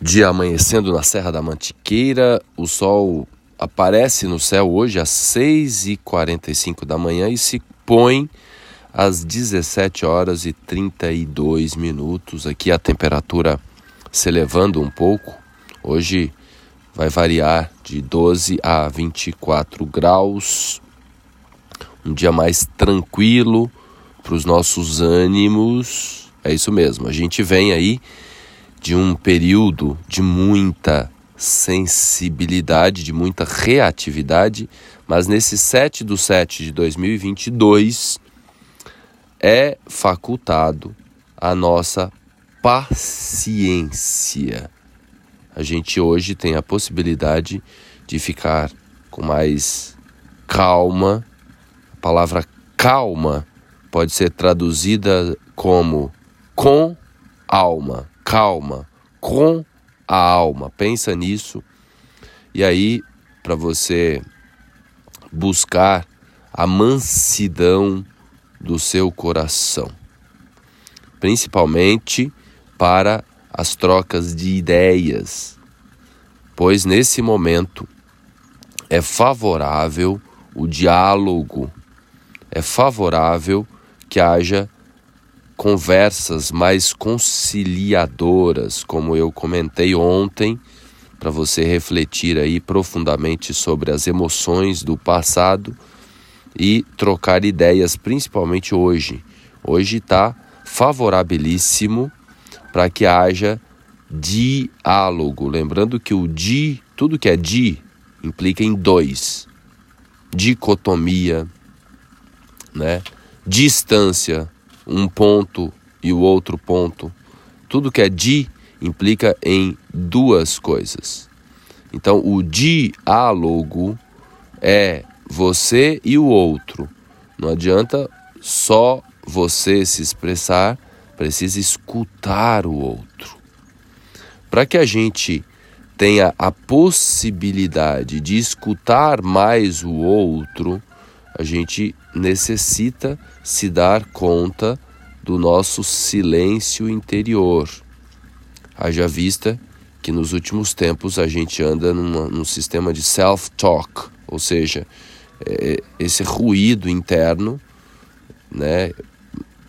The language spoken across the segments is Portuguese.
Dia amanhecendo na Serra da Mantiqueira, o sol aparece no céu hoje às 6h45 da manhã e se põe às 17 horas e 32 minutos. Aqui a temperatura se elevando um pouco. Hoje vai variar de 12 a 24 graus. Um dia mais tranquilo para os nossos ânimos. É isso mesmo. A gente vem aí de um período de muita sensibilidade, de muita reatividade, mas nesse 7 do 7 de 2022 é facultado a nossa paciência. A gente hoje tem a possibilidade de ficar com mais calma. A palavra calma pode ser traduzida como com alma calma, com a alma. Pensa nisso. E aí, para você buscar a mansidão do seu coração, principalmente para as trocas de ideias, pois nesse momento é favorável o diálogo, é favorável que haja conversas mais conciliadoras, como eu comentei ontem, para você refletir aí profundamente sobre as emoções do passado e trocar ideias, principalmente hoje. Hoje está favorabilíssimo para que haja diálogo. Lembrando que o di, tudo que é di, implica em dois. Dicotomia, né? Distância, um ponto e o outro ponto. Tudo que é di implica em duas coisas. Então, o diálogo é você e o outro. Não adianta só você se expressar, precisa escutar o outro. Para que a gente tenha a possibilidade de escutar mais o outro, a gente necessita se dar conta do nosso silêncio interior. Haja vista que nos últimos tempos a gente anda numa, num sistema de self-talk, ou seja, é, esse ruído interno, né?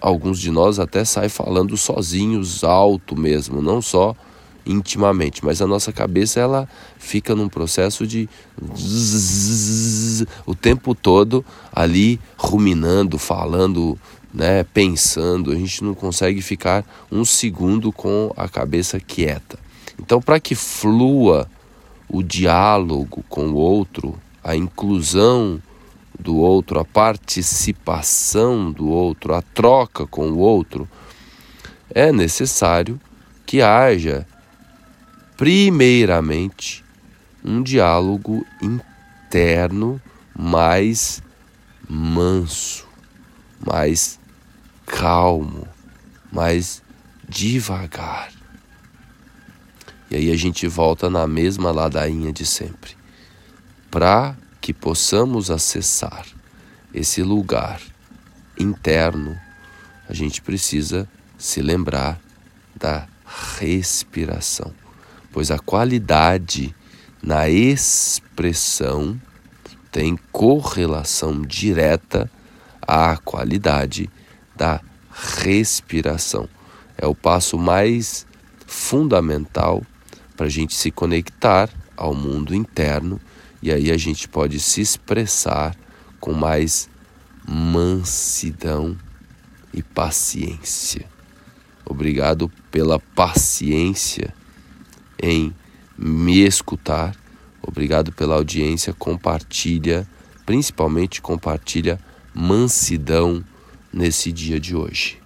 Alguns de nós até saem falando sozinhos, alto mesmo, não só intimamente, mas a nossa cabeça ela fica num processo de o tempo todo ali ruminando, falando, né, pensando, a gente não consegue ficar um segundo com a cabeça quieta. Então, para que flua o diálogo com o outro, a inclusão do outro, a participação do outro, a troca com o outro, é necessário que haja primeiramente, um diálogo interno mais manso, mais calmo, mais devagar. E aí a gente volta na mesma ladainha de sempre. Para que possamos acessar esse lugar interno, a gente precisa se lembrar da respiração pois a qualidade na expressão tem correlação direta à qualidade da respiração. É o passo mais fundamental para a gente se conectar ao mundo interno e aí a gente pode se expressar com mais mansidão e paciência. Obrigado pela paciência em me escutar. Obrigado pela audiência. Compartilha, principalmente compartilha mansidão nesse dia de hoje.